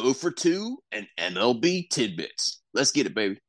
Go for two and MLB tidbits. Let's get it, baby.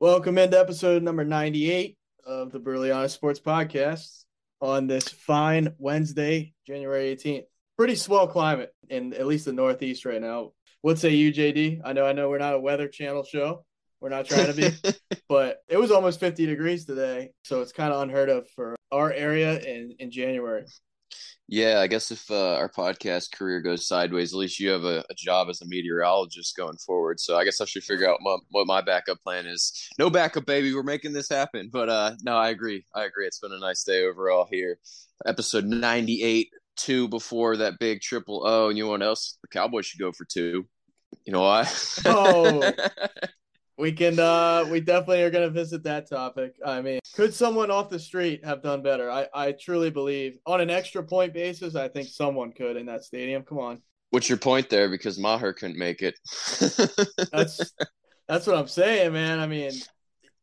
Welcome into episode number 98 of the Burleon Sports Podcast on this fine Wednesday, January 18th. Pretty swell climate in at least the Northeast right now. What say you, JD? I know, I know we're not a weather channel show. We're not trying to be, but it was almost 50 degrees today. So it's kind of unheard of for our area in, in January. Yeah, I guess if uh, our podcast career goes sideways, at least you have a, a, job as a meteorologist going forward. So I guess I should figure out my, what my backup plan is. No backup, baby. We're making this happen. But uh, no, I agree. I agree. It's been a nice day overall here. Episode 98, two before that big triple O. And you know what else? The Cowboys should go for two. You know why? Oh. we can uh we definitely are going to visit that topic i mean could someone off the street have done better i i truly believe on an extra point basis i think someone could in that stadium come on what's your point there because maher couldn't make it that's that's what i'm saying man i mean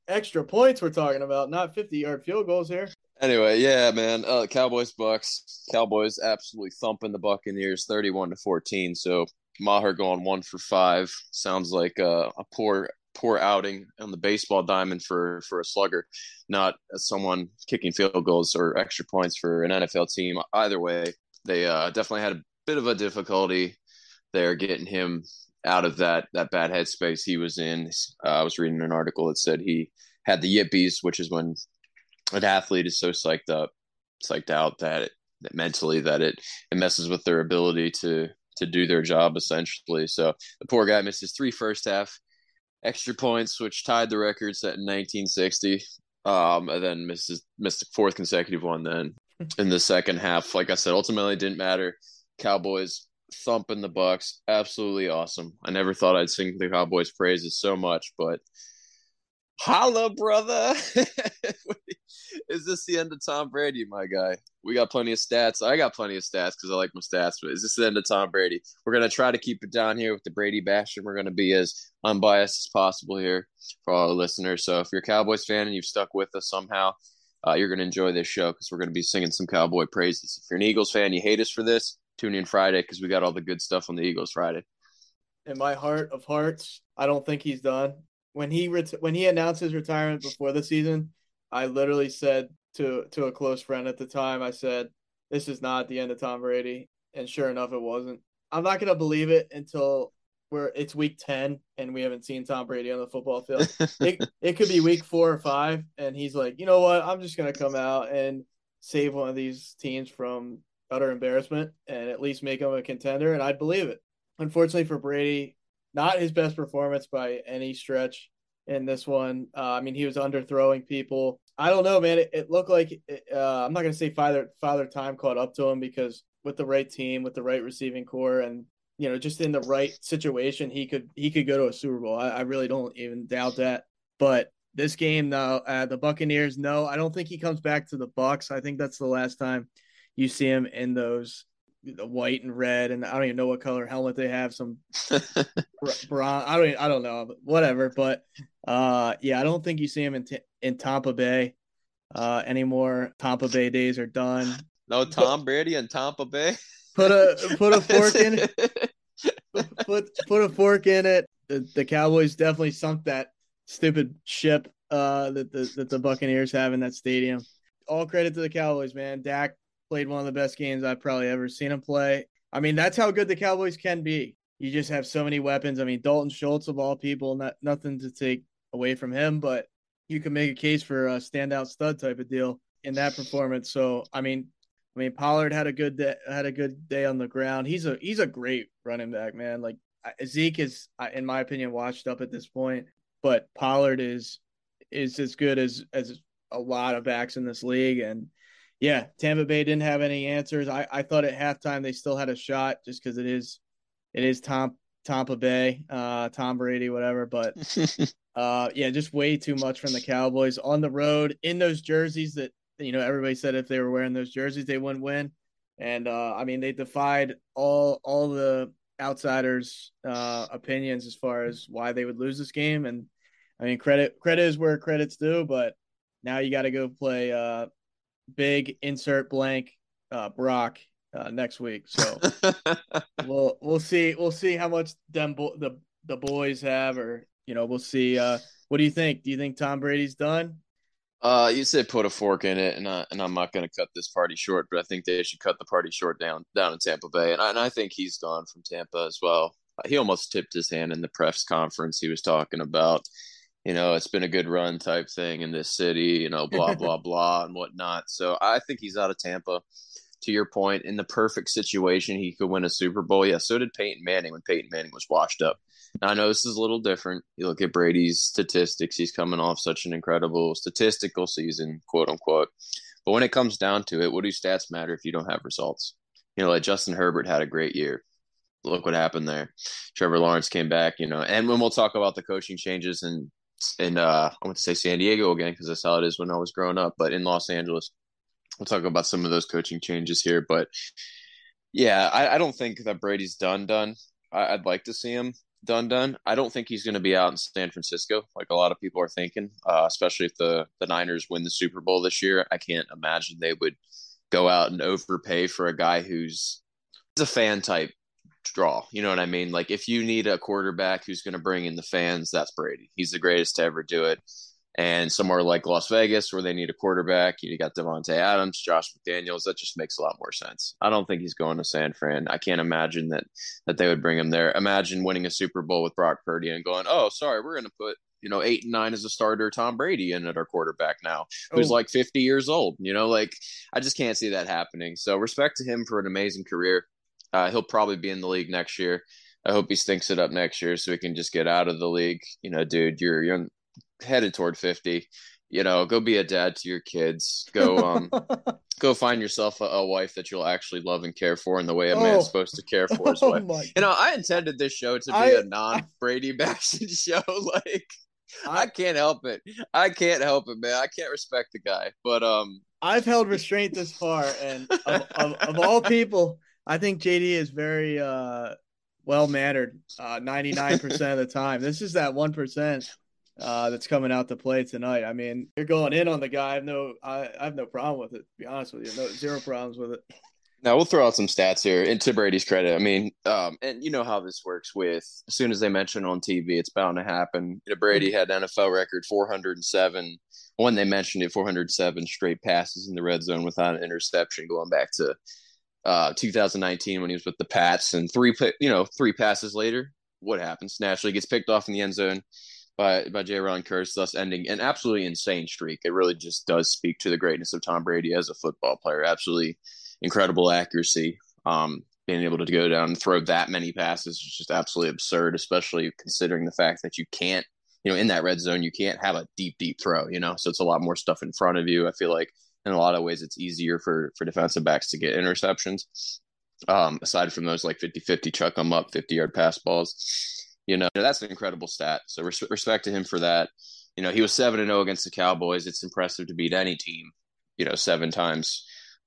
extra points we're talking about not 50 yard field goals here anyway yeah man uh cowboys bucks cowboys absolutely thumping the buccaneers 31 to 14 so maher going one for five sounds like uh, a poor poor outing on the baseball diamond for for a slugger, not someone kicking field goals or extra points for an NFL team. Either way, they uh, definitely had a bit of a difficulty there getting him out of that that bad headspace he was in. Uh, I was reading an article that said he had the yippies, which is when an athlete is so psyched up, psyched out that it that mentally that it it messes with their ability to to do their job essentially. So the poor guy missed his three first half extra points, which tied the record set in 1960. Um, and then missed missed a fourth consecutive one. Then in the second half, like I said, ultimately didn't matter. Cowboys thumping the Bucks, absolutely awesome. I never thought I'd sing the Cowboys' praises so much, but holla, brother! is this the end of Tom Brady, my guy? We got plenty of stats. I got plenty of stats because I like my stats. But is this the end of Tom Brady? We're gonna try to keep it down here with the Brady bash, and we're gonna be as unbiased as possible here for all our listeners. So if you're a Cowboys fan and you've stuck with us somehow, uh, you're gonna enjoy this show because we're gonna be singing some Cowboy praises. If you're an Eagles fan, you hate us for this. Tune in Friday because we got all the good stuff on the Eagles Friday. In my heart of hearts, I don't think he's done. When he ret- when he announced his retirement before the season, I literally said to to a close friend at the time, I said, "This is not the end of Tom Brady," and sure enough, it wasn't. I'm not gonna believe it until we're it's week ten and we haven't seen Tom Brady on the football field. it it could be week four or five, and he's like, you know what? I'm just gonna come out and save one of these teams from utter embarrassment and at least make them a contender, and I'd believe it. Unfortunately for Brady, not his best performance by any stretch in this one. Uh, I mean, he was underthrowing people. I don't know, man. It, it looked like uh, I'm not going to say father father time caught up to him because with the right team, with the right receiving corps, and you know, just in the right situation, he could he could go to a Super Bowl. I, I really don't even doubt that. But this game now, uh, the Buccaneers. No, I don't think he comes back to the Bucks. I think that's the last time you see him in those the white and red, and I don't even know what color helmet they have. Some brown. I don't. I don't know. But whatever. But uh, yeah, I don't think you see him in t- in Tampa Bay uh, anymore. Tampa Bay days are done. No Tom Brady in Tampa Bay. put a put a fork in it. Put put a fork in it. The, the Cowboys definitely sunk that stupid ship uh, that the that the Buccaneers have in that stadium. All credit to the Cowboys, man. Dak played one of the best games I've probably ever seen him play. I mean, that's how good the Cowboys can be. You just have so many weapons. I mean, Dalton Schultz of all people, not nothing to take away from him, but you can make a case for a standout stud type of deal in that performance. So, I mean, I mean, Pollard had a good day, had a good day on the ground. He's a he's a great running back, man. Like Zeke is, in my opinion, washed up at this point, but Pollard is is as good as as a lot of backs in this league. And yeah, Tampa Bay didn't have any answers. I, I thought at halftime they still had a shot just because it is it is Tom Tampa Bay, uh, Tom Brady, whatever. But uh, yeah, just way too much from the Cowboys on the road in those jerseys that you know everybody said if they were wearing those jerseys they wouldn't win. And uh, I mean they defied all all the outsiders' uh, opinions as far as why they would lose this game. And I mean credit credit is where credit's due, but now you got to go play uh, big insert blank uh, Brock uh, next week. So we'll we'll see we'll see how much them bo- the the boys have, or you know we'll see. Uh, what do you think? Do you think Tom Brady's done? Uh, you said put a fork in it, and I, and I'm not going to cut this party short, but I think they should cut the party short down down in Tampa Bay, and I, and I think he's gone from Tampa as well. He almost tipped his hand in the press conference. He was talking about, you know, it's been a good run type thing in this city, you know, blah blah blah and whatnot. So I think he's out of Tampa to your point, in the perfect situation, he could win a Super Bowl. Yeah, so did Peyton Manning when Peyton Manning was washed up. Now, I know this is a little different. You look at Brady's statistics, he's coming off such an incredible statistical season, quote unquote. But when it comes down to it, what do stats matter if you don't have results? You know, like Justin Herbert had a great year. Look what happened there. Trevor Lawrence came back, you know, and when we'll talk about the coaching changes and in uh I want to say San Diego again because that's how it is when I was growing up, but in Los Angeles, we'll talk about some of those coaching changes here. But yeah, I, I don't think that Brady's done done. I, would like to see him done done. I don't think he's going to be out in San Francisco like a lot of people are thinking, uh, especially if the the Niners win the Super Bowl this year. I can't imagine they would go out and overpay for a guy who's a fan type draw. You know what I mean? Like if you need a quarterback who's going to bring in the fans, that's Brady. He's the greatest to ever do it. And somewhere like Las Vegas, where they need a quarterback, you got Davante Adams, Josh McDaniels. That just makes a lot more sense. I don't think he's going to San Fran. I can't imagine that that they would bring him there. Imagine winning a Super Bowl with Brock Purdy and going, "Oh, sorry, we're going to put you know eight and nine as a starter, Tom Brady in at our quarterback now, who's oh. like fifty years old." You know, like I just can't see that happening. So respect to him for an amazing career. Uh, he'll probably be in the league next year. I hope he stinks it up next year so he can just get out of the league. You know, dude, you're young headed toward 50 you know go be a dad to your kids go um go find yourself a, a, wife that you'll actually love and care for in the way a man's oh. supposed to care for his oh wife you know i intended this show to be I, a non-brady bashing show like I, I, can't help it i can't help it man i can't respect the guy but um i've held restraint this far and of, of, of all people i think jd is very uh well mannered uh 99% of the time this is that 1% uh, that's coming out to play tonight. I mean, you're going in on the guy. I have no, I, I have no problem with it. To be honest with you, no zero problems with it. Now we'll throw out some stats here. And to Brady's credit, I mean, um, and you know how this works. With as soon as they mention on TV, it's bound to happen. You know, Brady had an NFL record 407. When they mentioned it, 407 straight passes in the red zone without an interception, going back to uh, 2019 when he was with the Pats, and three, you know, three passes later, what happens? Naturally, gets picked off in the end zone by by Jayron Kearse, thus ending an absolutely insane streak. It really just does speak to the greatness of Tom Brady as a football player. Absolutely incredible accuracy. Um, being able to go down and throw that many passes is just absolutely absurd, especially considering the fact that you can't, you know, in that red zone, you can't have a deep, deep throw, you know, so it's a lot more stuff in front of you. I feel like in a lot of ways, it's easier for, for defensive backs to get interceptions. Um, aside from those like 50 50 chuck them up 50 yard pass balls. You know, that's an incredible stat. So res- respect to him for that. You know, he was 7 and 0 against the Cowboys. It's impressive to beat any team, you know, seven times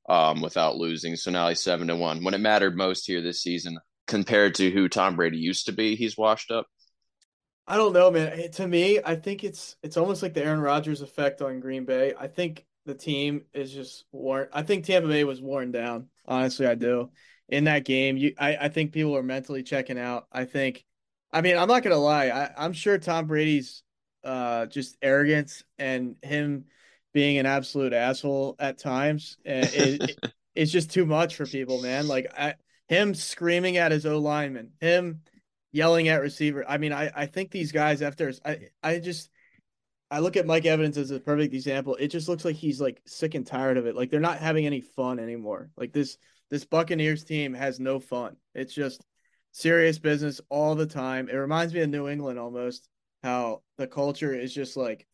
um, without losing. So now he's 7 to 1. When it mattered most here this season compared to who Tom Brady used to be, he's washed up. I don't know, man. To me, I think it's it's almost like the Aaron Rodgers effect on Green Bay. I think the team is just worn. I think Tampa Bay was worn down. Honestly, I do. in that game. You, I, I think people are mentally checking out. I think, I mean, I'm not gonna lie. I, I'm sure Tom Brady's uh just arrogance and him being an absolute asshole at times is is just too much for people, man. Like I, him screaming at his O lineman, him yelling at receiver. I mean, I, I think these guys after I I just I look at Mike Evans as a perfect example. It just looks like he's like sick and tired of it. Like they're not having any fun anymore. Like this this Buccaneers team has no fun. It's just serious business all the time. It reminds me of New England almost, how the culture is just like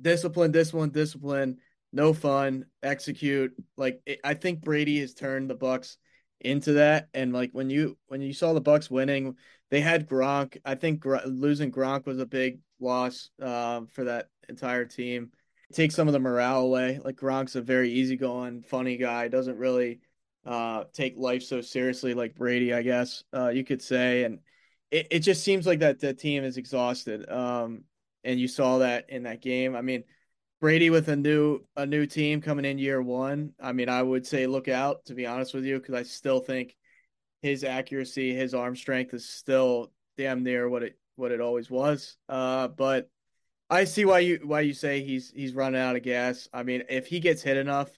discipline, discipline, discipline, no fun, execute. Like it, I think Brady has turned the Bucks into that and like when you when you saw the Bucks winning, they had Gronk. I think Gr- losing Gronk was a big loss um, for that entire team. Take some of the morale away. Like Gronk's a very easygoing, funny guy. Doesn't really uh, take life so seriously like Brady, I guess uh, you could say. And it, it just seems like that the team is exhausted. Um, and you saw that in that game. I mean, Brady with a new a new team coming in year one. I mean, I would say look out to be honest with you because I still think his accuracy, his arm strength is still damn near what it what it always was. Uh, but I see why you why you say he's he's running out of gas. I mean, if he gets hit enough,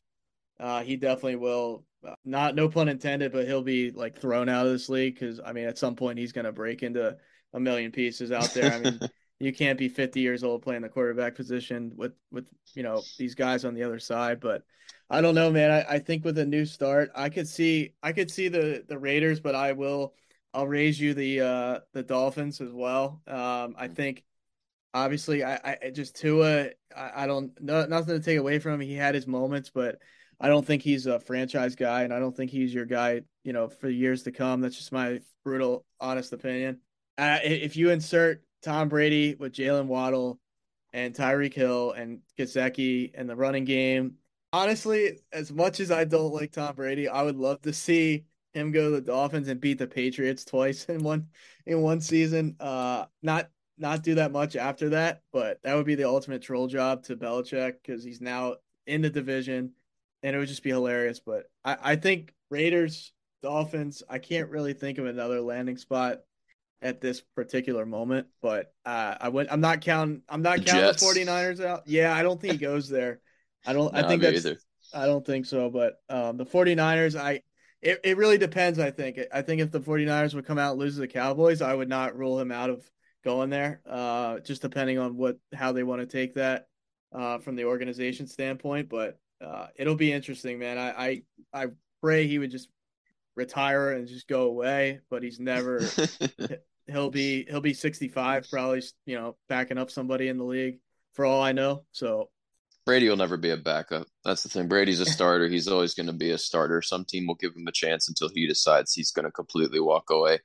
uh, he definitely will. Uh, not no pun intended, but he'll be like thrown out of this league because I mean, at some point he's going to break into a million pieces out there. I mean, you can't be 50 years old playing the quarterback position with with you know these guys on the other side. But I don't know, man. I, I think with a new start, I could see I could see the the Raiders, but I will I'll raise you the uh the Dolphins as well. Um, I think obviously I, I just Tua I, I don't no, nothing to take away from him. He had his moments, but I don't think he's a franchise guy, and I don't think he's your guy. You know, for years to come. That's just my brutal, honest opinion. Uh, if you insert Tom Brady with Jaylen Waddle and Tyreek Hill and Gesicki and the running game, honestly, as much as I don't like Tom Brady, I would love to see him go to the Dolphins and beat the Patriots twice in one in one season. Uh, not not do that much after that, but that would be the ultimate troll job to Belichick because he's now in the division, and it would just be hilarious. But I, I think Raiders, Dolphins, I can't really think of another landing spot at this particular moment. But uh, I went. I'm not counting. I'm not The counting Jets. the 49ers out. Yeah, I don't think he goes there. I don't. I think that's. either. I don't think so. But um, the 49ers, I it, it really depends, I think. I think if the 49ers would come out and lose to the Cowboys, I would not rule him out of going there. Uh, just depending on what how they want to take that uh, from the organization standpoint. But uh, it'll be interesting, man. I, I I pray he would just retire and just go away, but he's never he'll be he'll be 65 probably, you know, backing up somebody in the league for all I know. So Brady will never be a backup. That's the thing. Brady's a starter. He's always going to be a starter. Some team will give him a chance until he decides he's going to completely walk away.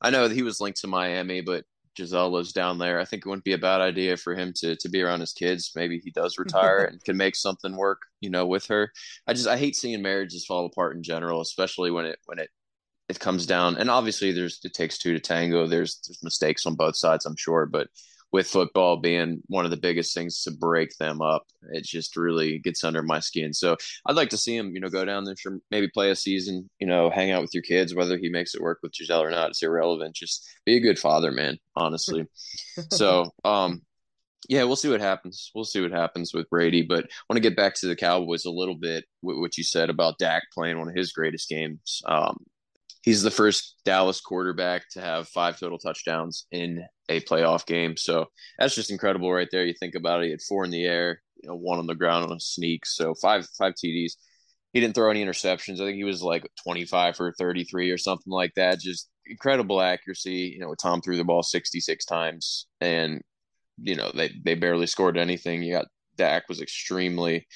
I know that he was linked to Miami, but Gisele lives down there. I think it wouldn't be a bad idea for him to to be around his kids. Maybe he does retire and can make something work, you know, with her. I just I hate seeing marriages fall apart in general, especially when it when it it comes down. And obviously, there's it takes two to tango. There's there's mistakes on both sides, I'm sure, but with football being one of the biggest things to break them up, it just really gets under my skin. So I'd like to see him, you know, go down there for maybe play a season, you know, hang out with your kids, whether he makes it work with Gisele or not, it's irrelevant. Just be a good father, man, honestly. so, um, yeah, we'll see what happens. We'll see what happens with Brady, but I want to get back to the Cowboys a little bit. With what you said about Dak playing one of his greatest games. Um, he's the first Dallas quarterback to have five total touchdowns in a playoff game. So that's just incredible right there. You think about it, he had four in the air, you know, one on the ground on a sneak. So five five TDs. He didn't throw any interceptions. I think he was like 25 for 33 or something like that. Just incredible accuracy. You know, Tom threw the ball 66 times and you know, they they barely scored anything. You got Dak was extremely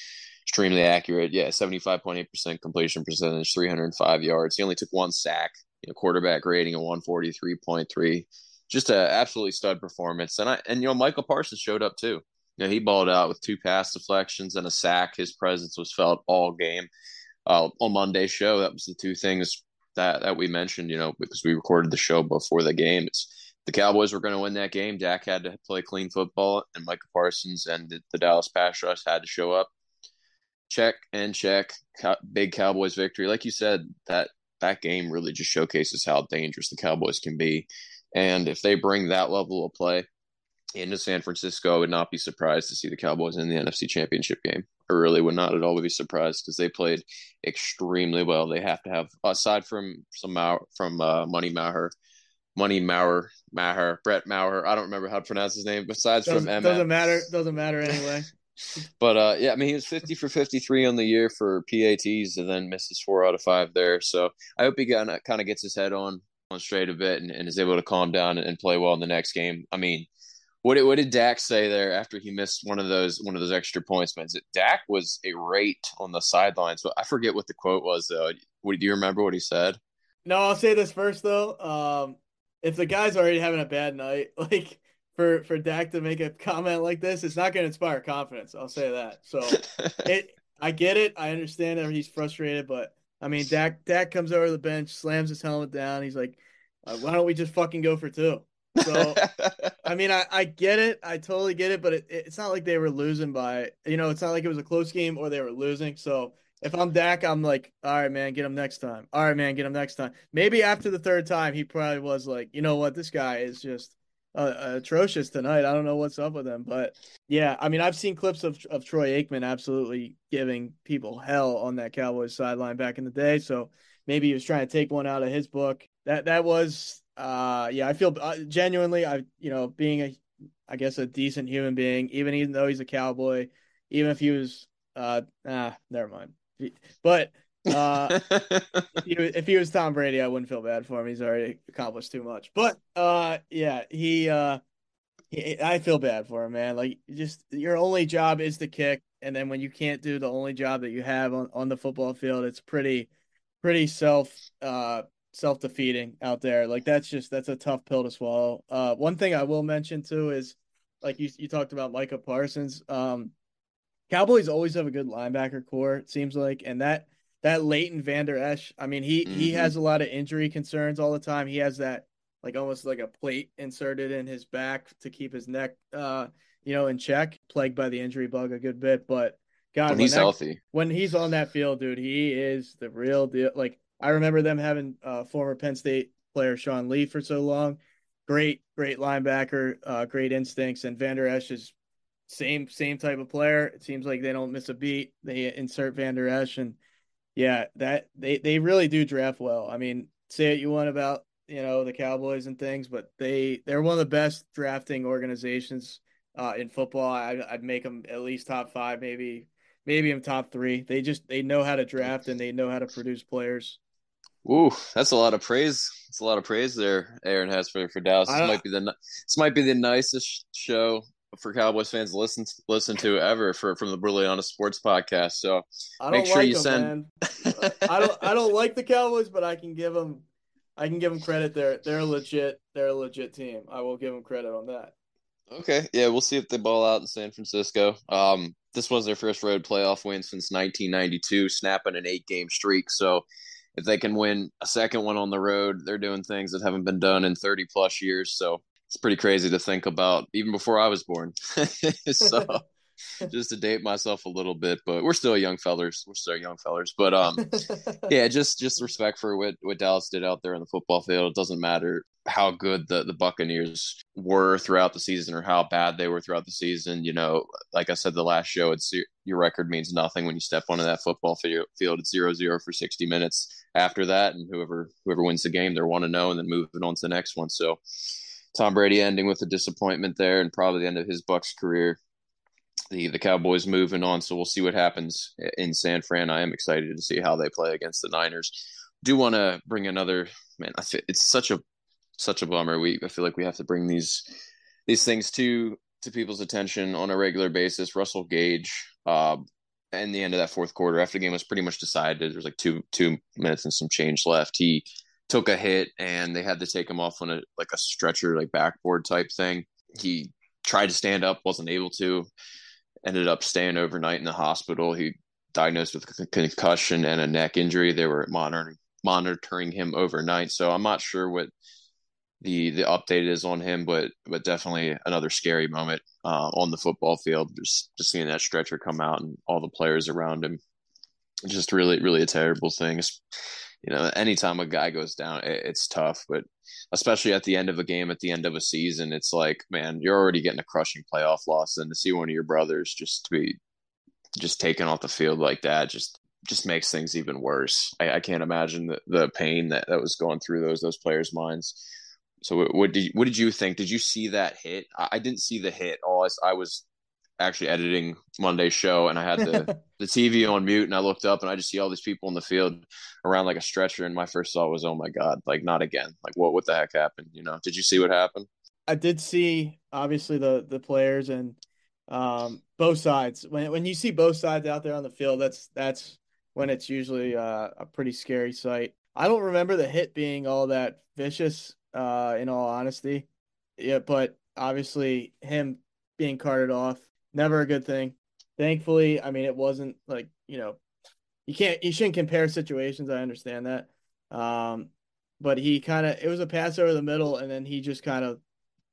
extremely accurate. Yeah, 75.8% completion percentage, 305 yards. He only took one sack, you know, quarterback rating of 143.3. Just an absolutely stud performance. And I and you know, Michael Parsons showed up too. You know, he balled out with two pass deflections and a sack. His presence was felt all game. Uh, on Monday's show, that was the two things that that we mentioned, you know, because we recorded the show before the game. It's the Cowboys were going to win that game. Dak had to play clean football, and Michael Parsons and the, the Dallas Pass Rush had to show up check and check. Big Cowboys victory. Like you said, that that game really just showcases how dangerous the Cowboys can be. And if they bring that level of play into San Francisco, I would not be surprised to see the Cowboys in the NFC Championship game. I really would not at all be surprised because they played extremely well. They have to have, aside from some from uh, Money Maher, Money Maurer, Maher, Brett Maher. I don't remember how to pronounce his name. Besides doesn't, from M. Doesn't matter. Doesn't matter anyway. But uh, yeah, I mean, he was 50 for 53 on the year for PATs and then misses four out of five there. So I hope he kind of kind of gets his head on on straight a bit and, and is able to calm down and, play well in the next game. I mean, what did, what did Dak say there after he missed one of those one of those extra points? Man, It, Dak was irate on the sidelines. But I forget what the quote was though. What, do you remember what he said? No, I'll say this first though. Um, if the guy's already having a bad night, like for for Dak to make a comment like this, it's not going to inspire confidence. I'll say that. So it, I get it. I understand that he's frustrated, but I mean, Dak Dak comes over the bench, slams his helmet down. He's like, uh, "Why don't we just fucking go for two? So, I mean, I, I get it. I totally get it, but it, it's not like they were losing by, you know, it's not like it was a close game or they were losing. So if I'm Dak, I'm like, all right, man, get him next time. All right, man, get him next time. Maybe after the third time, he probably was like, you know what, this guy is just uh, atrocious tonight. I don't know what's up with him, but yeah, I mean, I've seen clips of of Troy Aikman absolutely giving people hell on that Cowboys sideline back in the day. So maybe he was trying to take one out of his book. That that was uh yeah i feel uh, genuinely i you know being a i guess a decent human being even even though he's a cowboy even if he was uh ah never mind but uh if, he was, if he was tom brady i wouldn't feel bad for him he's already accomplished too much but uh yeah he uh he, i feel bad for him man like just your only job is to kick and then when you can't do the only job that you have on, on the football field it's pretty pretty self uh self defeating out there. Like that's just that's a tough pill to swallow. Uh, one thing I will mention too is like you you talked about Micah Parsons. Um, Cowboys always have a good linebacker corps. It seems like, and that that Leighton Vander Esch. I mean, he mm-hmm. he has a lot of injury concerns all the time. He has that like almost like a plate inserted in his back to keep his neck, uh, you know, in check. Plagued by the injury bug a good bit, but God, when he's that, healthy, when he's on that field, dude, he is the real deal. Like I remember them having uh, former Penn State player Sean Lee for so long. Great, great linebacker, uh, great instincts, and Vander Esch is same same type of player. It seems like they don't miss a beat. They insert Vander Esch, and yeah, that they they really do draft well. I mean, say what you want about you know the Cowboys and things, but they they're one of the best drafting organizations uh, in football. I, I'd make them at least top five, maybe maybe in top three. They just they know how to draft and they know how to produce players. Ooh, that's a lot of praise. It's a lot of praise there. Aaron has for for Dallas. This might be the this might be the nicest show for Cowboys fans to listen listen to ever for from the Brutally Honest Sports Podcast. So make sure like you them, send. I don't I don't like the Cowboys, but I can give them I can give them credit. They're they're legit. They're a legit team. I will give them credit on that. Okay, yeah, we'll see if they ball out in San Francisco. Um, this was their first road playoff win since 1992, snapping an eight game streak. So if they can win a second one on the road, they're doing things that haven't been done in 30 plus years. So it's pretty crazy to think about even before I was born. so just to date myself a little bit, but we're still young fellers. We're still young fellers. But um yeah, just just respect for what, what Dallas did out there on the football field. It doesn't matter how good the, the Buccaneers were throughout the season or how bad they were throughout the season. You know, like I said the last show, it's your record means nothing when you step onto that football field. It's zero zero for sixty minutes. After that, and whoever whoever wins the game, they're one to know, and then moving on to the next one. So, Tom Brady ending with a disappointment there, and probably the end of his Bucks career. The the Cowboys moving on, so we'll see what happens in San Fran. I am excited to see how they play against the Niners. Do want to bring another man? I feel, it's such a such a bummer. We I feel like we have to bring these these things to to people's attention on a regular basis. Russell Gage, uh, in the end of that fourth quarter, after the game was pretty much decided, there was like two two minutes and some change left. He took a hit and they had to take him off on a like a stretcher, like backboard type thing. He tried to stand up, wasn't able to. Ended up staying overnight in the hospital. He diagnosed with concussion and a neck injury. They were monitoring monitoring him overnight. So I'm not sure what the the update is on him, but but definitely another scary moment uh, on the football field. Just just seeing that stretcher come out and all the players around him, just really really a terrible thing. You know, anytime a guy goes down, it, it's tough. But especially at the end of a game, at the end of a season, it's like, man, you're already getting a crushing playoff loss, and to see one of your brothers just to be just taken off the field like that, just just makes things even worse. I, I can't imagine the, the pain that, that was going through those those players' minds. So what, did what did you think? Did you see that hit? I, I didn't see the hit. All I, I was actually editing Monday's show and I had the, the TV on mute and I looked up and I just see all these people in the field around like a stretcher and my first thought was, oh my God, like not again. Like what what the heck happened? You know, did you see what happened? I did see obviously the the players and um both sides. When when you see both sides out there on the field, that's that's when it's usually uh, a pretty scary sight. I don't remember the hit being all that vicious, uh, in all honesty. Yeah, but obviously him being carted off, never a good thing. Thankfully, I mean it wasn't like, you know, you can't you shouldn't compare situations, I understand that. Um, but he kind of it was a pass over the middle and then he just kind of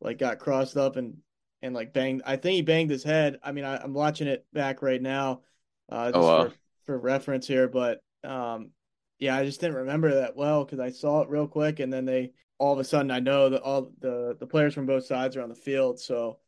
like got crossed up and and like banged I think he banged his head. I mean, I, am watching it back right now. Uh, just oh, wow. for, for reference here, but um, yeah, I just didn't remember that well because I saw it real quick, and then they all of a sudden I know that all the the players from both sides are on the field, so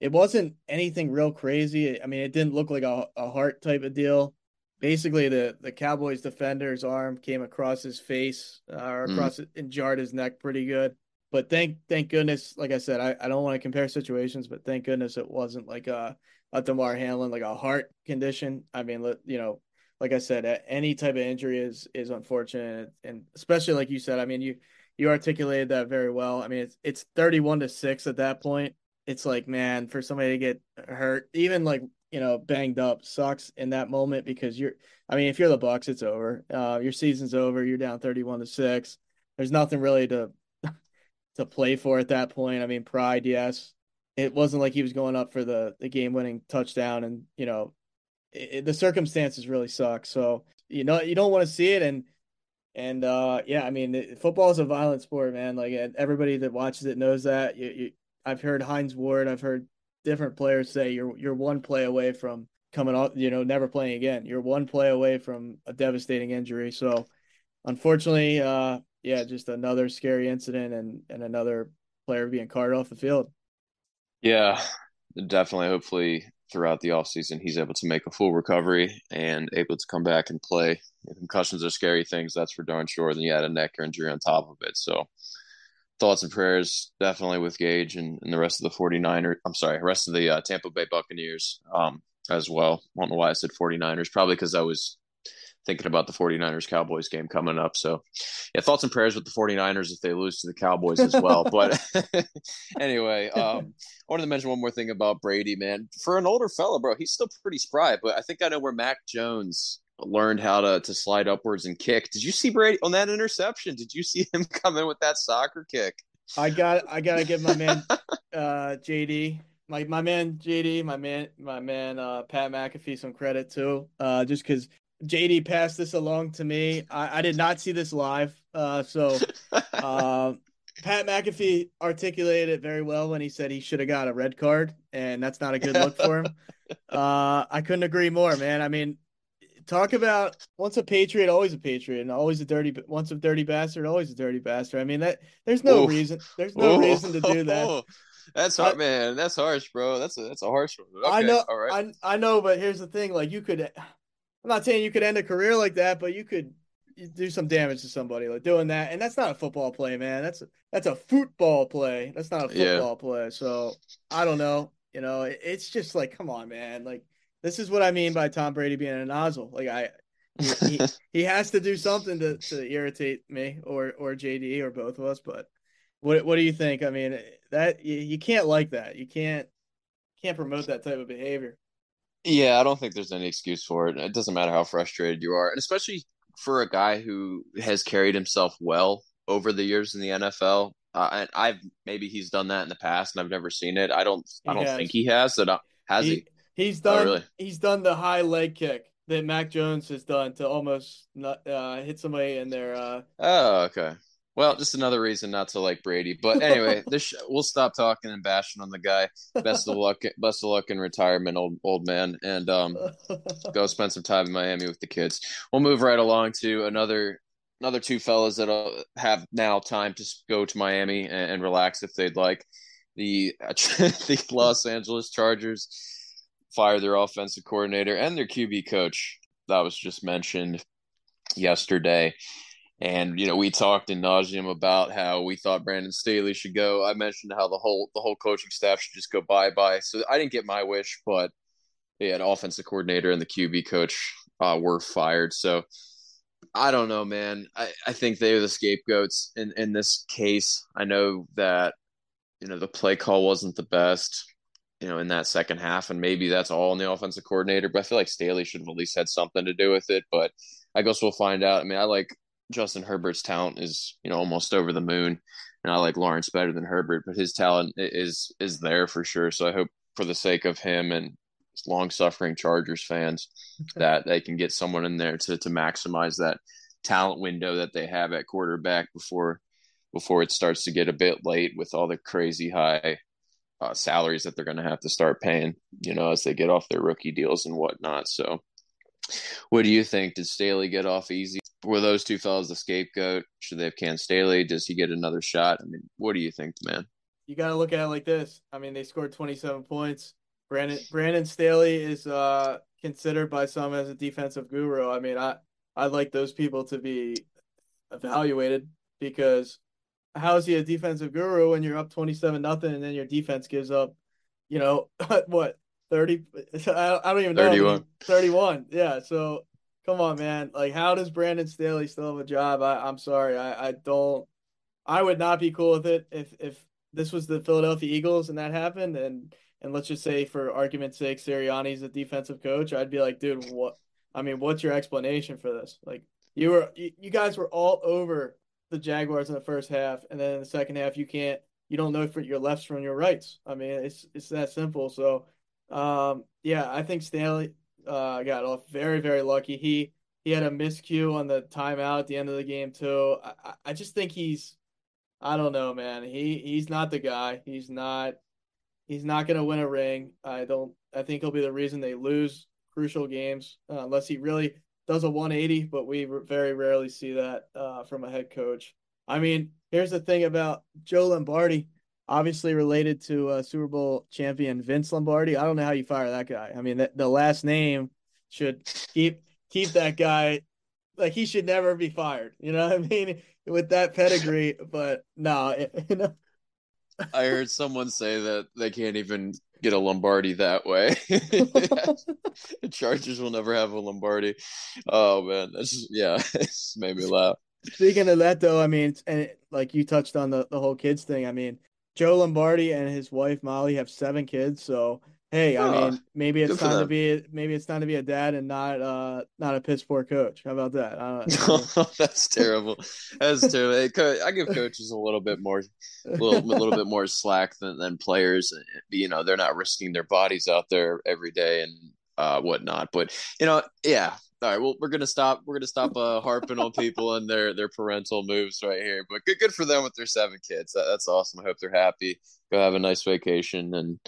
it wasn't anything real crazy. I mean, it didn't look like a, a heart type of deal. Basically, the the Cowboys defender's arm came across his face uh, or mm. across mm. and jarred his neck pretty good. But thank thank goodness, like I said, I, I don't want to compare situations, but thank goodness it wasn't like a a Damar Hamlin like a heart condition. I mean, you know, like I said, any type of injury is is unfortunate, and especially like you said. I mean, you you articulated that very well. I mean, it's it's thirty one to six at that point. It's like, man, for somebody to get hurt, even like you know banged up, sucks in that moment because you're. I mean, if you're the Bucks, it's over. Uh, your season's over. You're down thirty one to six. There's nothing really to to play for at that point. I mean, pride, yes. It wasn't like he was going up for the the game winning touchdown, and you know it, the circumstances really suck. So you know you don't want to see it, and and uh, yeah, I mean football is a violent sport, man. Like everybody that watches it knows that. You, you, I've heard Hines Ward, I've heard different players say you're you're one play away from coming off, you know, never playing again. You're one play away from a devastating injury. So unfortunately, uh, yeah, just another scary incident and and another player being carted off the field. Yeah, definitely. Hopefully, throughout the offseason, he's able to make a full recovery and able to come back and play. Concussions are scary things, that's for darn sure. Then you had a neck injury on top of it. So thoughts and prayers definitely with Gage and, and the rest of the 49ers. I'm sorry, rest of the uh, Tampa Bay Buccaneers um, as well. I don't know why I said 49ers, probably because I was thinking about the 49ers Cowboys game coming up. So, yeah, thoughts and prayers with the 49ers if they lose to the Cowboys as well. but anyway, um, I wanted to mention one more thing about Brady, man. For an older fella, bro, he's still pretty spry, but I think I know where Mac Jones learned how to, to slide upwards and kick. Did you see Brady on that interception? Did you see him come in with that soccer kick? I got I gotta give my man uh, JD my my man JD, my man my man uh, Pat McAfee some credit too. Uh, just because JD passed this along to me. I, I did not see this live. Uh, so uh, Pat McAfee articulated it very well when he said he should have got a red card, and that's not a good look for him. Uh, I couldn't agree more, man. I mean, talk about once a patriot, always a patriot, and always a dirty. Once a dirty bastard, always a dirty bastard. I mean that. There's no Oof. reason. There's no Oof. reason to do that. That's hard, man. That's harsh, bro. That's a that's a harsh one. Okay, I know. All right. I I know, but here's the thing: like you could I'm not saying you could end a career like that, but you could do some damage to somebody like doing that. And that's not a football play, man. That's a, that's a football play. That's not a football yeah. play. So I don't know. You know, it, it's just like, come on, man. Like this is what I mean by Tom Brady being a nozzle. Like I, he, he has to do something to, to irritate me or or JD or both of us. But what what do you think? I mean, that you, you can't like that. You can't can't promote that type of behavior. Yeah, I don't think there's any excuse for it. It doesn't matter how frustrated you are, and especially for a guy who has carried himself well over the years in the NFL. Uh, and I've maybe he's done that in the past, and I've never seen it. I don't. He I don't has. think he has. That has he? he? He's oh, done. Oh, really? He's done the high leg kick that Mac Jones has done to almost not, uh, hit somebody in their. Uh... Oh, okay. Well, just another reason not to like Brady. But anyway, this sh- we'll stop talking and bashing on the guy. Best of luck, best of luck in retirement, old old man, and um, go spend some time in Miami with the kids. We'll move right along to another another two fellas that uh, have now time to go to Miami and, and relax if they'd like. The the Los Angeles Chargers fire their offensive coordinator and their QB coach. That was just mentioned yesterday. And you know, we talked in nauseum about how we thought Brandon Staley should go. I mentioned how the whole the whole coaching staff should just go bye bye. So I didn't get my wish, but yeah, an offensive coordinator and the QB coach uh, were fired. So I don't know, man. I, I think they are the scapegoats in, in this case. I know that, you know, the play call wasn't the best, you know, in that second half, and maybe that's all in the offensive coordinator, but I feel like Staley should have at least had something to do with it. But I guess we'll find out. I mean, I like Justin Herbert's talent is, you know, almost over the moon. And I like Lawrence better than Herbert, but his talent is is there for sure. So I hope for the sake of him and long suffering Chargers fans that they can get someone in there to to maximize that talent window that they have at quarterback before before it starts to get a bit late with all the crazy high uh, salaries that they're going to have to start paying, you know, as they get off their rookie deals and whatnot. So, what do you think? Did Staley get off easy? Were those two fellas the scapegoat? Should they have canned Staley? Does he get another shot? I mean, what do you think, man? You got to look at it like this. I mean, they scored 27 points. Brandon Brandon Staley is uh, considered by some as a defensive guru. I mean, I I'd like those people to be evaluated because how is he a defensive guru when you're up twenty seven nothing and then your defense gives up, you know, what thirty? I don't even know. 31. Thirty one. Yeah. So come on, man. Like, how does Brandon Staley still have a job? I, I'm sorry. I, I don't. I would not be cool with it if if this was the Philadelphia Eagles and that happened and and let's just say for argument's sake, Sirianni's a defensive coach, I'd be like, dude, what? I mean, what's your explanation for this? Like, you were, you, you guys were all over the Jaguars in the first half, and then in the second half, you can't, you don't know if for your lefts from your rights. I mean, it's it's that simple. So, um, yeah, I think Stanley uh, got off very very lucky. He he had a miscue on the timeout at the end of the game too. I, I just think he's, I don't know, man. He he's not the guy. He's not He's not to win a ring. I don't. I think he'll be the reason they lose crucial games uh, unless he really does a 180. But we very rarely see that uh, from a head coach. I mean, here's the thing about Joe Lombardi, obviously related to uh, Super Bowl champion Vince Lombardi. I don't know how you fire that guy. I mean, the, the last name should keep keep that guy like he should never be fired. You know what I mean? With that pedigree, but no, you know, I heard someone say that they can't even get a Lombardi that way. the Chargers will never have a Lombardi. Oh man, that's just, yeah, it's made me laugh. Speaking of that, though, I mean, and like you touched on the the whole kids thing. I mean, Joe Lombardi and his wife Molly have seven kids, so hey, I oh, mean, maybe it's time to be maybe it's time to be a dad and not uh not a piss poor coach. How about that? I That's terrible. That's terrible. I give coaches a little bit more, a little, a little bit more slack than, than players. You know, they're not risking their bodies out there every day and uh, whatnot. But you know, yeah. All right, well, we're gonna stop. We're gonna stop uh, harping on people and their their parental moves right here. But good, good for them with their seven kids. That, that's awesome. I hope they're happy. Go have a nice vacation and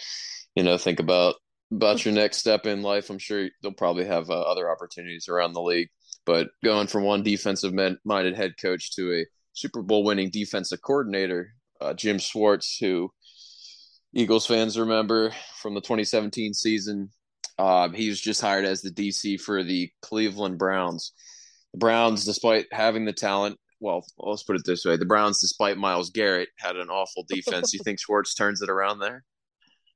you know think about about your next step in life. I'm sure they'll probably have uh, other opportunities around the league. But going from one defensive minded head coach to a Super Bowl winning defensive coordinator, uh, Jim Schwartz, who Eagles fans remember from the 2017 season, uh, he was just hired as the DC for the Cleveland Browns. The Browns, despite having the talent, well, let's put it this way: the Browns, despite Myles Garrett, had an awful defense. you think Schwartz turns it around there?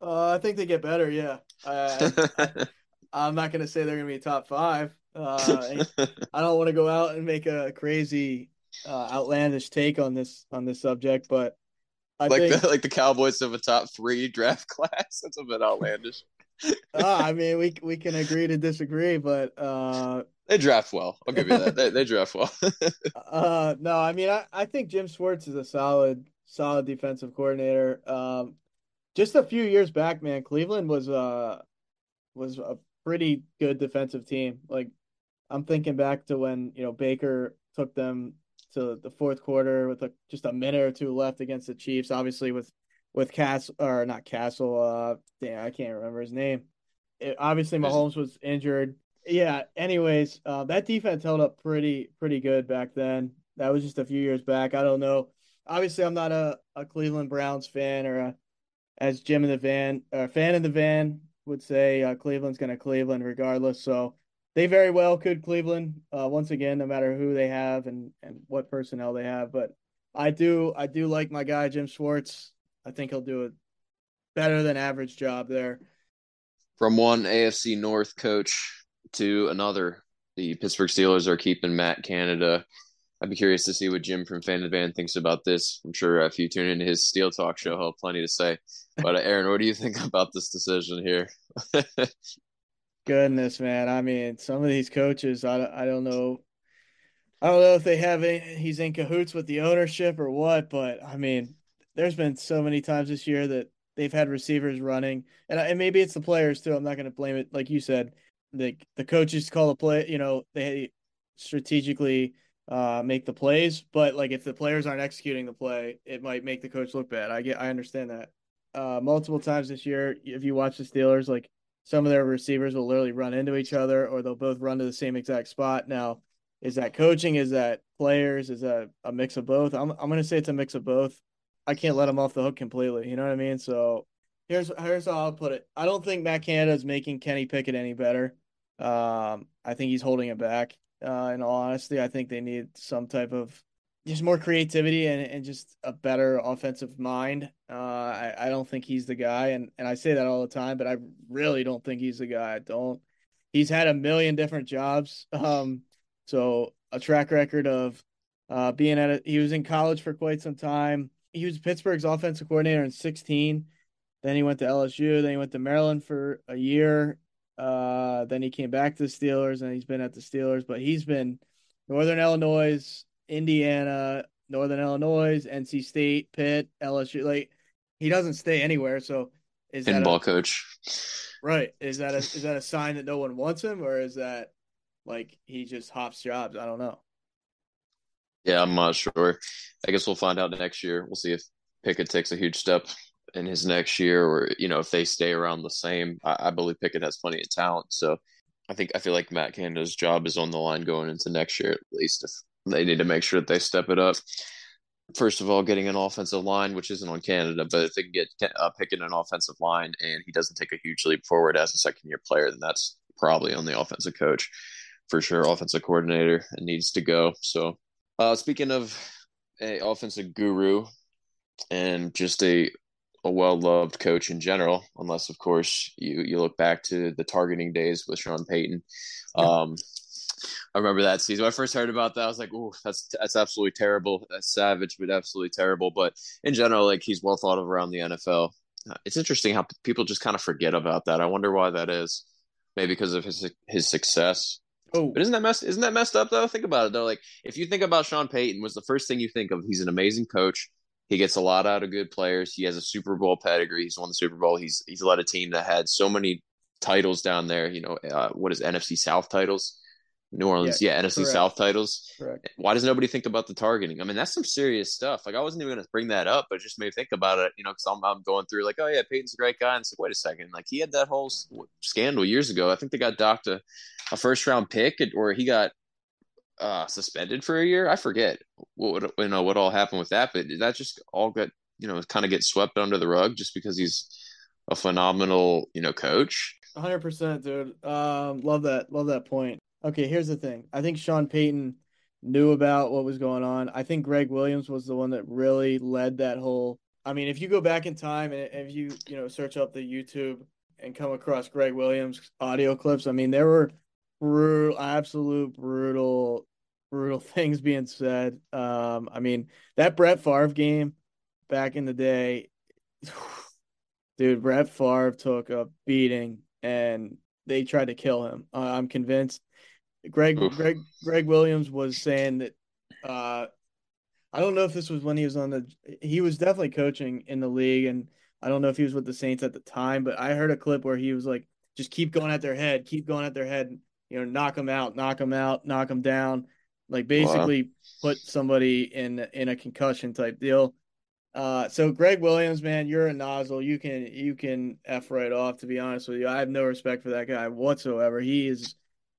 Uh, I think they get better. Yeah, I, am not going to say they're going to be top five. Uh, I don't want to go out and make a crazy, uh, outlandish take on this on this subject, but I like think, the, like the Cowboys have a top three draft class. That's a bit outlandish. uh, I mean, we we can agree to disagree, but uh, they draft well. I'll give you that. they, they draft well. uh, no, I mean, I, I think Jim Schwartz is a solid solid defensive coordinator. Um, just a few years back, man, Cleveland was uh was a pretty good defensive team. Like I'm thinking back to when you know Baker took them to the fourth quarter with a, just a minute or two left against the Chiefs. Obviously, with with Castle or not Castle, uh, damn, I can't remember his name. It, obviously, Mahomes was injured. Yeah. Anyways, uh, that defense held up pretty pretty good back then. That was just a few years back. I don't know. Obviously, I'm not a, a Cleveland Browns fan or a, as Jim in the van or fan in the van would say, uh, Cleveland's going to Cleveland regardless. So they very well could Cleveland uh, once again, no matter who they have and and what personnel they have. But I do I do like my guy Jim Schwartz. I think he'll do a better than average job there. From one AFC North coach to another, the Pittsburgh Steelers are keeping Matt Canada. I'd be curious to see what Jim from Fan of Van thinks about this. I'm sure if you tune into his Steel Talk show, he'll have plenty to say. But Aaron, what do you think about this decision here? Goodness, man. I mean, some of these coaches, I, I don't know. I don't know if they have any, he's in cahoots with the ownership or what, but I mean, there's been so many times this year that they've had receivers running, and, and maybe it's the players too. I'm not going to blame it, like you said. The the coaches call the play, you know, they strategically uh, make the plays, but like if the players aren't executing the play, it might make the coach look bad. I get, I understand that. Uh, multiple times this year, if you watch the Steelers, like some of their receivers will literally run into each other, or they'll both run to the same exact spot. Now, is that coaching? Is that players? Is that a mix of both? I'm I'm going to say it's a mix of both. I can't let him off the hook completely. You know what I mean? So here's here's how I'll put it. I don't think Matt Canada is making Kenny Pickett any better. Um, I think he's holding it back. Uh, in all honesty, I think they need some type of just more creativity and, and just a better offensive mind. Uh, I, I don't think he's the guy, and, and I say that all the time, but I really don't think he's the guy. I don't. He's had a million different jobs. Um, so a track record of uh, being at it. He was in college for quite some time he was Pittsburgh's offensive coordinator in 16. Then he went to LSU. Then he went to Maryland for a year. Uh, then he came back to the Steelers, and he's been at the Steelers. But he's been Northern Illinois, Indiana, Northern Illinois, NC State, Pitt, LSU. Like he doesn't stay anywhere. So is that a ball a, coach? Right. Is that a is that a sign that no one wants him, or is that like he just hops jobs? I don't know. Yeah, I'm not sure. I guess we'll find out next year. We'll see if Pickett takes a huge step in his next year, or you know, if they stay around the same. I, I believe Pickett has plenty of talent, so I think I feel like Matt Canada's job is on the line going into next year at least. If they need to make sure that they step it up. First of all, getting an offensive line, which isn't on Canada, but if they can get uh, Pickett an offensive line and he doesn't take a huge leap forward as a second year player, then that's probably on the offensive coach for sure. Offensive coordinator and needs to go. So uh, speaking of a offensive guru and just a a well loved coach in general, unless of course you you look back to the targeting days with Sean Payton. Um, I remember that season. When I first heard about that, I was like, "Oh, that's that's absolutely terrible. That's savage, but absolutely terrible." But in general, like he's well thought of around the NFL. Uh, it's interesting how people just kind of forget about that. I wonder why that is. Maybe because of his his success. Oh, but isn't that messed? Isn't that messed up though? Think about it though. Like if you think about Sean Payton, was the first thing you think of? He's an amazing coach. He gets a lot out of good players. He has a Super Bowl pedigree. He's won the Super Bowl. He's he's led a team that had so many titles down there. You know, uh, what is NFC South titles? New Orleans, yeah, yeah NFC correct. South titles. Correct. Why does nobody think about the targeting? I mean, that's some serious stuff. Like, I wasn't even going to bring that up, but just made me think about it. You know, because I'm, I'm going through like, oh yeah, Payton's a great guy, and it's like, wait a second, like he had that whole scandal years ago. I think they got docked a, a first round pick, or he got uh, suspended for a year. I forget what you know what all happened with that, but that just all got you know kind of get swept under the rug just because he's a phenomenal you know coach. 100%, dude. Um, love that. Love that point. Okay, here's the thing. I think Sean Payton knew about what was going on. I think Gregg Williams was the one that really led that whole. I mean, if you go back in time and if you you know search up the YouTube and come across Gregg Williams audio clips, I mean, there were brutal, absolute brutal, brutal things being said. Um, I mean, that Brett Favre game back in the day, dude, Brett Favre took a beating and they tried to kill him. I'm convinced Gregg Oof. Greg Gregg Williams was saying that uh, I don't know if this was when he was on the he was definitely coaching in the league and I don't know if he was with the Saints at the time, but I heard a clip where he was like just keep going at their head, keep going at their head, you know, knock them out, knock them out, knock them down, like basically wow. put somebody in in a concussion type deal. Uh, so Gregg Williams, man, you're a nozzle. You can you can f right off. To be honest with you, I have no respect for that guy whatsoever. He is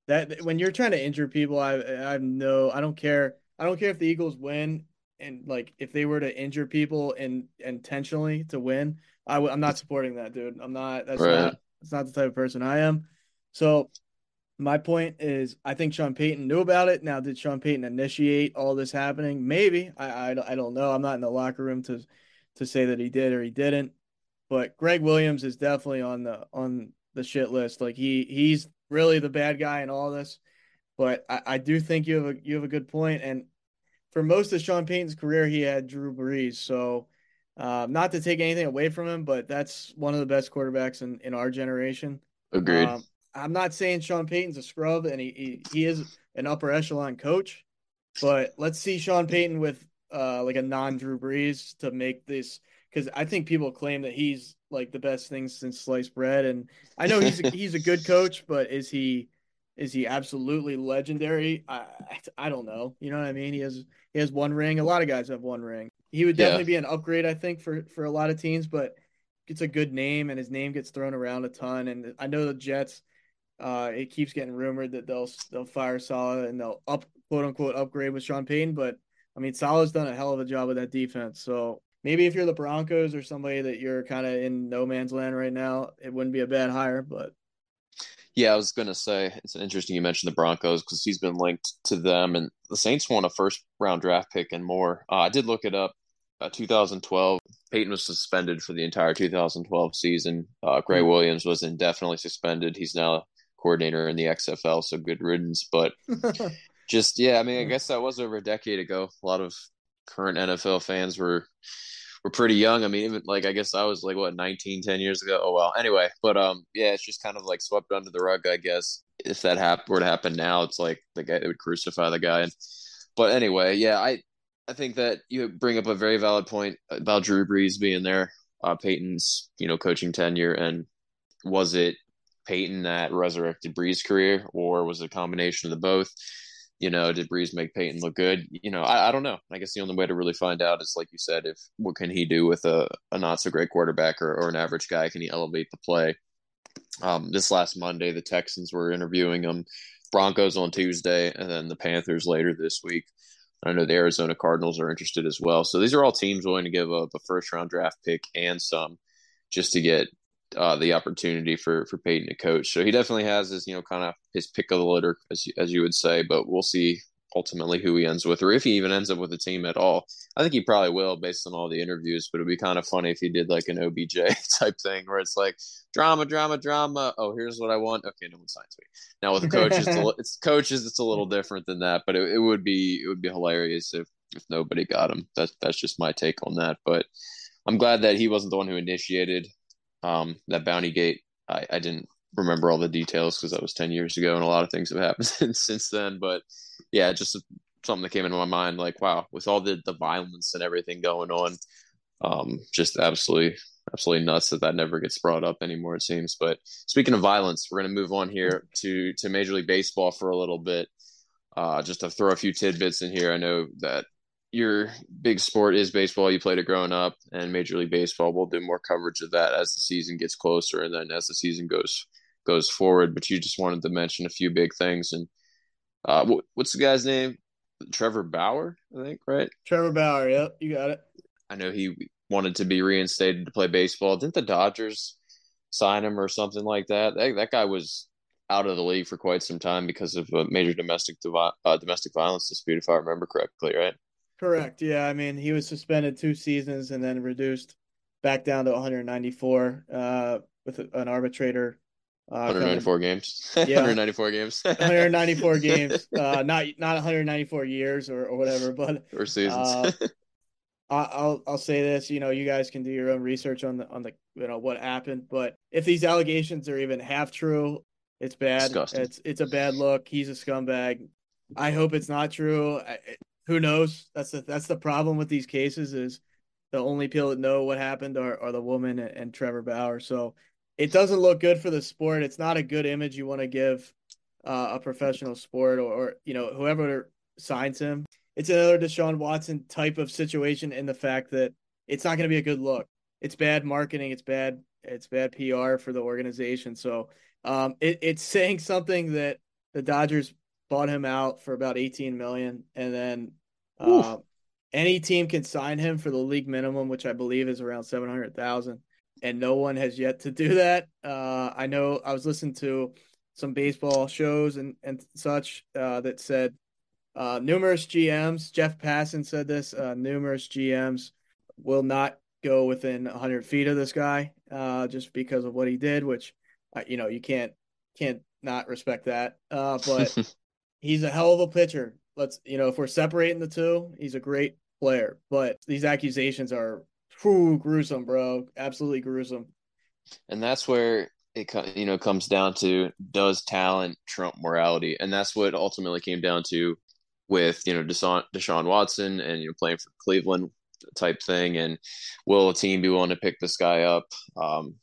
that when you're trying to injure people, I I have no I don't care I don't care if the Eagles win and like if they were to injure people and intentionally to win, I w- I'm not supporting that, dude. I'm not. That's Right. not. That's not the type of person I am. So my point is, I think Sean Payton knew about it. Now, did Sean Payton initiate all this happening? Maybe. I, I, I don't know. I'm not in the locker room to to say that he did or he didn't. But Gregg Williams is definitely on the on the shit list. Like he he's really the bad guy in all this. But I, I do think you have a you have a good point. And for most of Sean Payton's career, he had Drew Brees. So uh, not to take anything away from him, but that's one of the best quarterbacks in, in our generation. Agreed. Um, I'm not saying Sean Payton's a scrub and he, he he is an upper echelon coach, but let's see Sean Payton with uh like a non Drew Brees to make this because I think people claim that he's like the best thing since sliced bread, and I know he's a, he's a good coach, but is he is he absolutely legendary? I I don't know. You know what I mean? He has he has one ring. A lot of guys have one ring. He would Yeah. definitely be an upgrade, I think, for for a lot of teams, but it's a good name and his name gets thrown around a ton. And I know the Jets, uh, it keeps getting rumored that they'll they'll fire Salah and they'll up quote unquote upgrade with Sean Payton. But I mean, Salah's done a hell of a job with that defense. So maybe if you're the Broncos or somebody that you're kind of in no man's land right now, it wouldn't be a bad hire. But Yeah, I was gonna say it's interesting you mentioned the Broncos because he's been linked to them, and the Saints won a first round draft pick and more. Uh, I did look it up. Uh, 2012, Payton was suspended for the entire 2012 season. Uh, Gregg Williams was indefinitely suspended. He's now a coordinator in the XFL, so good riddance. But just yeah, I mean, I guess that was over a decade ago. A lot of current NFL fans were were pretty young. I mean, even like I guess I was like what 19, 10 years ago. Oh well. Anyway, but um, yeah, it's just kind of like swept under the rug. I guess if that hap- were to happen now, it's like the guy would crucify the guy. And, but anyway, yeah, I I think that you bring up a very valid point about Drew Brees being there. Uh, Payton's you know coaching tenure, and was it Payton that resurrected Brees' career, or was it a combination of the both? You know, did Brees make Payton look good? You know, I, I don't know. I guess the only way to really find out is, like you said, if what can he do with a, a not so great quarterback or, or an average guy? Can he elevate the play? Um, this last Monday, the Texans were interviewing him, Broncos on Tuesday, and then the Panthers later this week. I know the Arizona Cardinals are interested as well. So these are all teams willing to give up a first round draft pick and some just to get uh, the opportunity for for Payton to coach. So he definitely has his you know kind of his pick of the litter as you, as you would say. But we'll see ultimately who he ends with, or if he even ends up with a team at all. I think he probably will based on all the interviews. But it'd be kind of funny if he did like an OBJ type thing where it's like drama, drama, drama. Oh, here's what I want. Okay, no one signs me. Now with the coaches, it's, a, it's coaches. It's a little different than that. But it, it would be it would be hilarious if if nobody got him. That's that's just my take on that. But I'm glad that he wasn't the one who initiated um, that bounty gate. I, I didn't remember all the details because that was 10 years ago and a lot of things have happened since, since then. But yeah, just something that came into my mind like, wow, with all the, the violence and everything going on, um, just absolutely, absolutely nuts that that never gets brought up anymore, it seems. But speaking of violence, we're going to move on here to, to Major League Baseball for a little bit. Uh, just to throw a few tidbits in here. I know that your big sport is baseball. You played it growing up, and Major League Baseball. We'll do more coverage of that as the season gets closer, and then as the season goes goes forward. But you just wanted to mention a few big things, and uh, what, what's the guy's name? Trevor Bauer, I think, right? Trevor Bauer, yep, you got it. I know he wanted to be reinstated to play baseball. Didn't the Dodgers sign him or something like that? That, that guy was out of the league for quite some time because of a major domestic uh, domestic violence dispute, if I remember correctly, right? Correct. Yeah, I mean he was suspended two seasons and then reduced back down to 194 uh, with an arbitrator. Uh, 194 games. Yeah. 194 games. 194 games, uh, not not 194 years or, or whatever. But or seasons. Uh, I- I'll I'll say this. You know, you guys can do your own research on the on the you know what happened. But if these allegations are even half true, it's bad. Disgusting. It's it's a bad look. He's a scumbag. I hope it's not true. I, who knows? That's the that's the problem with these cases is the only people that know what happened are, are the woman and, and Trevor Bauer. So it doesn't look good for the sport. It's not a good image you want to give uh, a professional sport or, or you know whoever signs him. It's another Deshaun Watson type of situation in the fact that it's not going to be a good look. It's bad marketing. It's bad. It's bad PR for the organization. So um, it, it's saying something that the Dodgers bought him out for about 18 million and then Uh, any team can sign him for the league minimum, which I believe is around seven hundred thousand, and no one has yet to do that. Uh, I know I was listening to some baseball shows and and such uh, that said uh, numerous GMs. Jeff Passan said this. Uh, numerous GMs will not go within 100 feet of this guy uh, just because of what he did, which uh, you know you can't can't not respect that. Uh, but he's a hell of a pitcher. Let's you know if we're separating the two, he's a great player. But these accusations are whew, gruesome, bro. Absolutely gruesome. And that's where it you know comes down to does talent trump morality, and that's what ultimately came down to with you know Deshaun, Deshaun Watson and you know playing for Cleveland type thing, and will a team be willing to pick this guy up? Um,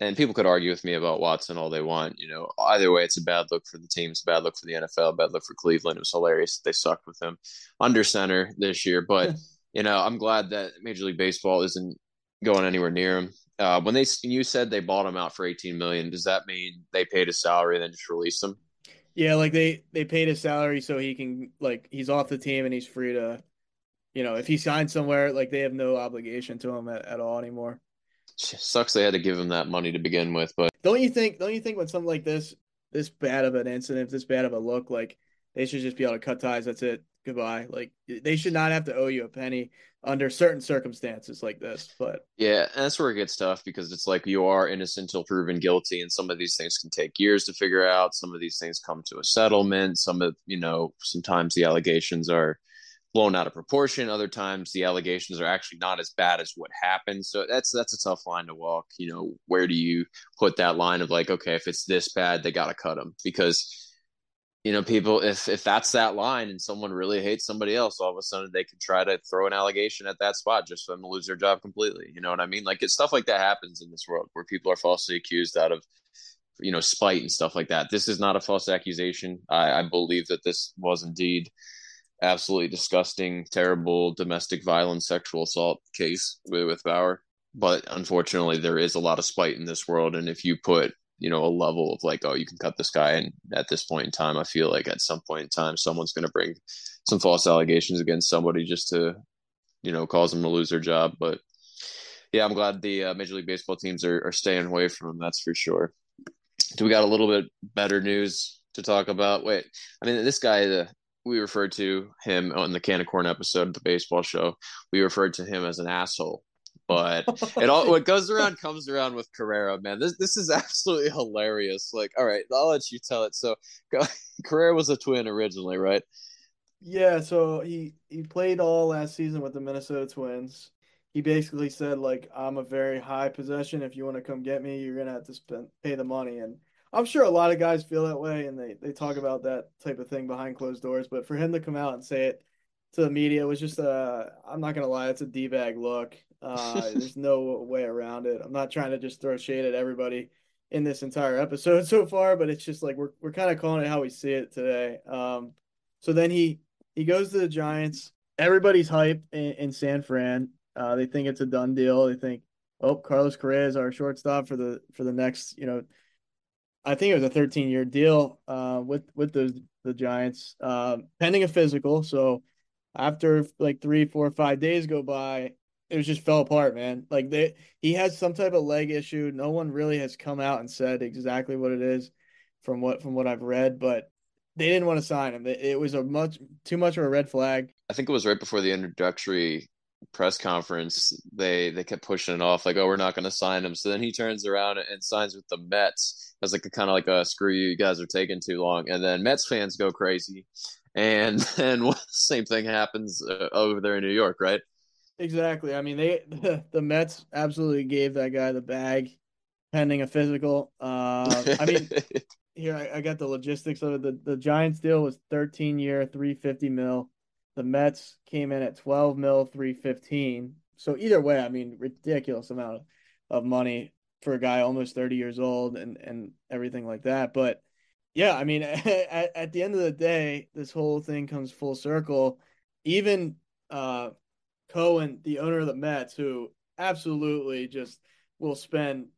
and people could argue with me about Watson all they want. You know, either way, it's a bad look for the team. It's a bad look for the NFL. Bad look for Cleveland. It was hilarious that they sucked with him under center this year. But you know, I'm glad that Major League Baseball isn't going anywhere near him. Uh, when they you said they bought him out for 18 million, does that mean they paid his salary and then just released him? Yeah, like they they paid his salary so he can like he's off the team and he's free to, you know, if he signs somewhere, like they have no obligation to him at, at all anymore. Sucks they had to give him that money to begin with, but don't you think? Don't you think when something like this, this bad of an incident, this bad of a look, like they should just be able to cut ties. That's it. Goodbye. Like they should not have to owe you a penny under certain circumstances like this. But yeah, that's where it gets tough because it's like you are innocent until proven guilty, and some of these things can take years to figure out. Some of these things come to a settlement. Some of you know, sometimes the allegations are blown out of proportion. Other times the allegations are actually not as bad as what happened. So that's that's a tough line to walk. You know, where do you put that line of like, okay, if it's this bad, they got to cut them because you know, people if if that's that line and someone really hates somebody else, all of a sudden they can try to throw an allegation at that spot just for them to lose their job completely. You know what I mean? Like it's stuff like that happens in this world where people are falsely accused out of you know spite and stuff like that. This is not a false accusation. I, I believe that this was indeed absolutely disgusting, terrible domestic violence, sexual assault case with, with Bauer. But unfortunately, there is a lot of spite in this world, and if you put you know a level of like oh you can cut this guy and at this point in time i feel like at some point in time someone's going to bring some false allegations against somebody just to you know cause them to lose their job. But yeah i'm glad the uh, major league baseball teams are, are staying away from him that's for sure. Do we got a little bit better news to talk about? Wait i mean this guy the we referred to him on the can of corn episode of the baseball show we referred to him as an asshole but it all what goes around comes around with Correa, man. This this is absolutely hilarious. Like, all right, I'll let you tell it. So, Correa was a twin originally, right? Yeah. So he he played all last season with the Minnesota Twins. He basically said like, "I'm a very high possession. If you want to come get me, you're gonna have to spend pay the money." And I'm sure a lot of guys feel that way, and they they talk about that type of thing behind closed doors. But for him to come out and say it to the media was just a I'm not gonna lie, it's a d bag look. Uh, there's no way around it. I'm not trying to just throw shade at everybody in this entire episode so far, but it's just like we're we're kind of calling it how we see it today. Um, so then he he goes to the Giants. Everybody's hype in, in San Fran. Uh, they think it's a done deal. They think, oh, Carlos Correa is our shortstop for the for the next, you know, I think it was a 13 year deal uh, with with the the Giants, uh, pending a physical. So after like three, four, five days go by, it was just fell apart, man. Like they, he has some type of leg issue. No one really has come out and said exactly what it is, from what from what I've read. But they didn't want to sign him. It was a much too much of a red flag. I think it was right before the introductory press conference. They they kept pushing it off, like, "Oh, we're not going to sign him." So then he turns around and signs with the Mets as like a kind of like a screw you, you guys are taking too long. And then Mets fans go crazy and then same thing happens uh, over there in New York, right? Exactly. I mean, they the, the Mets absolutely gave that guy the bag, pending a physical. Uh, I mean, here I, I, got the logistics of it. The the Giants deal was 13 year, 350 mil. The Mets came in at 12 mil, 315. So either way, I mean, ridiculous amount of, money for a guy almost 30 years old and and everything like that. But yeah, I mean, at, at the end of the day, this whole thing comes full circle. Even uh, Cohen, the owner of the Mets, who absolutely just will spend,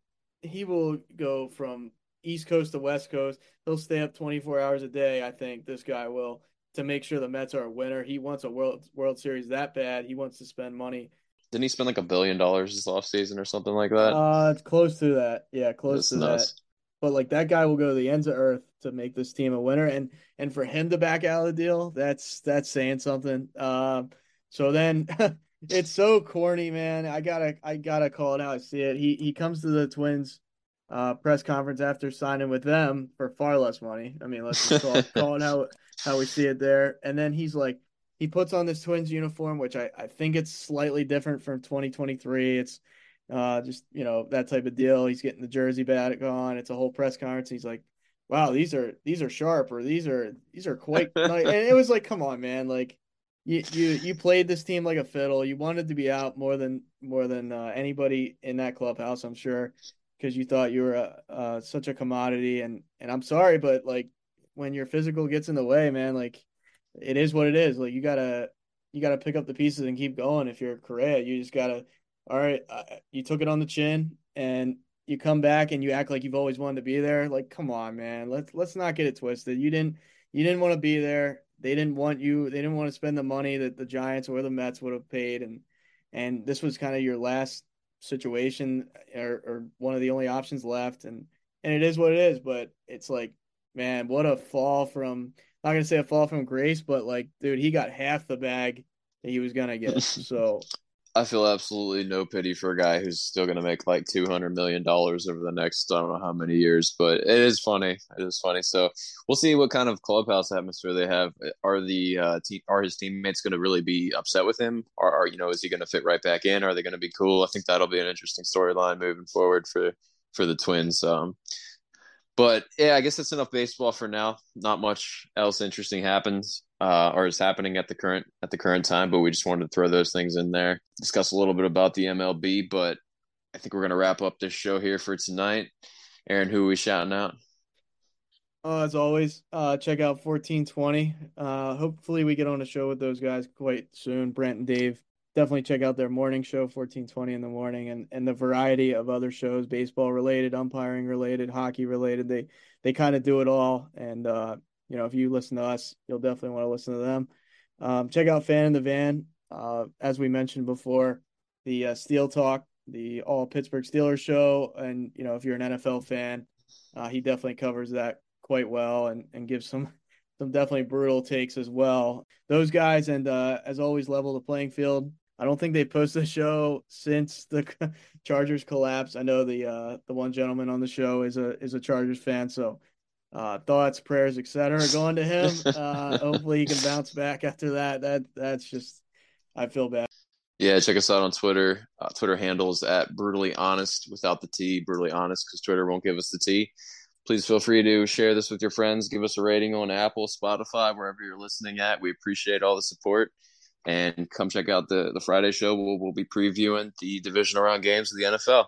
he will go from East Coast to West Coast. He'll stay up 24 hours a day. I think this guy will to make sure the Mets are a winner. He wants a World World Series that bad. He wants to spend money. Didn't he spend like a billion dollars this offseason or something like that? Uh, it's close to that. Yeah, close That's to nuts. that. But like that guy will go to the ends of earth to make this team a winner, and and for him to back out of the deal, that's that's saying something. Um, so then it's so corny, man. I gotta I gotta call it how I see it. He he comes to the Twins uh, press conference after signing with them for far less money. I mean, let's just call, call it how how we see it there. And then he's like, he puts on this Twins uniform, which I I think it's slightly different from 2023. It's uh, just you know that type of deal. He's getting the jersey back on. It's a whole press conference. He's like, "Wow, these are these are sharp, or these are these are quite." And it was like, "Come on, man! Like, you you you played this team like a fiddle. You wanted to be out more than more than uh, anybody in that clubhouse, I'm sure, because you thought you were uh, uh, such a commodity. And and I'm sorry, but like when your physical gets in the way, man, like it is what it is. Like you gotta you gotta pick up the pieces and keep going. If you're Correa, you just gotta. All right, uh, you took it on the chin, and you come back and you act like you've always wanted to be there. Like, come on, man. Let's let's not get it twisted. You didn't you didn't want to be there. They didn't want you. They didn't want to spend the money that the Giants or the Mets would have paid, and and this was kind of your last situation or, or one of the only options left, and and it is what it is. But it's like, man, what a fall from. Not gonna say a fall from grace, but like, dude, he got half the bag that he was gonna get. So I feel absolutely no pity for a guy who's still going to make like two hundred million dollars over the next I don't know how many years, but it is funny. It is funny. So we'll see what kind of clubhouse atmosphere they have. Are the uh, te- are his teammates going to really be upset with him? Or are you know is he going to fit right back in? Are they going to be cool? I think that'll be an interesting storyline moving forward for for the Twins. Um, but yeah, I guess that's enough baseball for now. Not much else interesting happens uh, or is happening at the current at the current time. But we just wanted to throw those things in there, discuss a little bit about the MLB. But I think we're gonna wrap up this show here for tonight. Aaron, who are we shouting out? Uh, as always, uh, check out 1420. Uh, hopefully, we get on a show with those guys quite soon. Brent and Dave. Definitely check out their morning show, 1420 in the morning, and, and the variety of other shows, baseball related, umpiring related, hockey related. They they kind of do it all. And uh, you know, if you listen to us, you'll definitely want to listen to them. Um, check out Fan in the Van. Uh, as we mentioned before, the uh, Steel Talk, the All Pittsburgh Steelers show, and you know, if you're an NFL fan, uh, he definitely covers that quite well and, and gives some some definitely brutal takes as well. Those guys and uh, as always level the playing field. I don't think they posted a show since the Chargers collapse. I know the uh, the one gentleman on the show is a is a Chargers fan, so uh, thoughts, prayers, etc. are going to him. Uh, hopefully he can bounce back after that. That that's just I feel bad. Yeah, check us out on Twitter. Uh, Twitter handles at brutally honest without the T, brutally honest because Twitter won't give us the T. Please feel free to share this with your friends. Give us a rating on Apple, Spotify, wherever you're listening at. We appreciate all the support. And come check out the the Friday show. We'll, we'll be previewing the divisional round games of the NFL.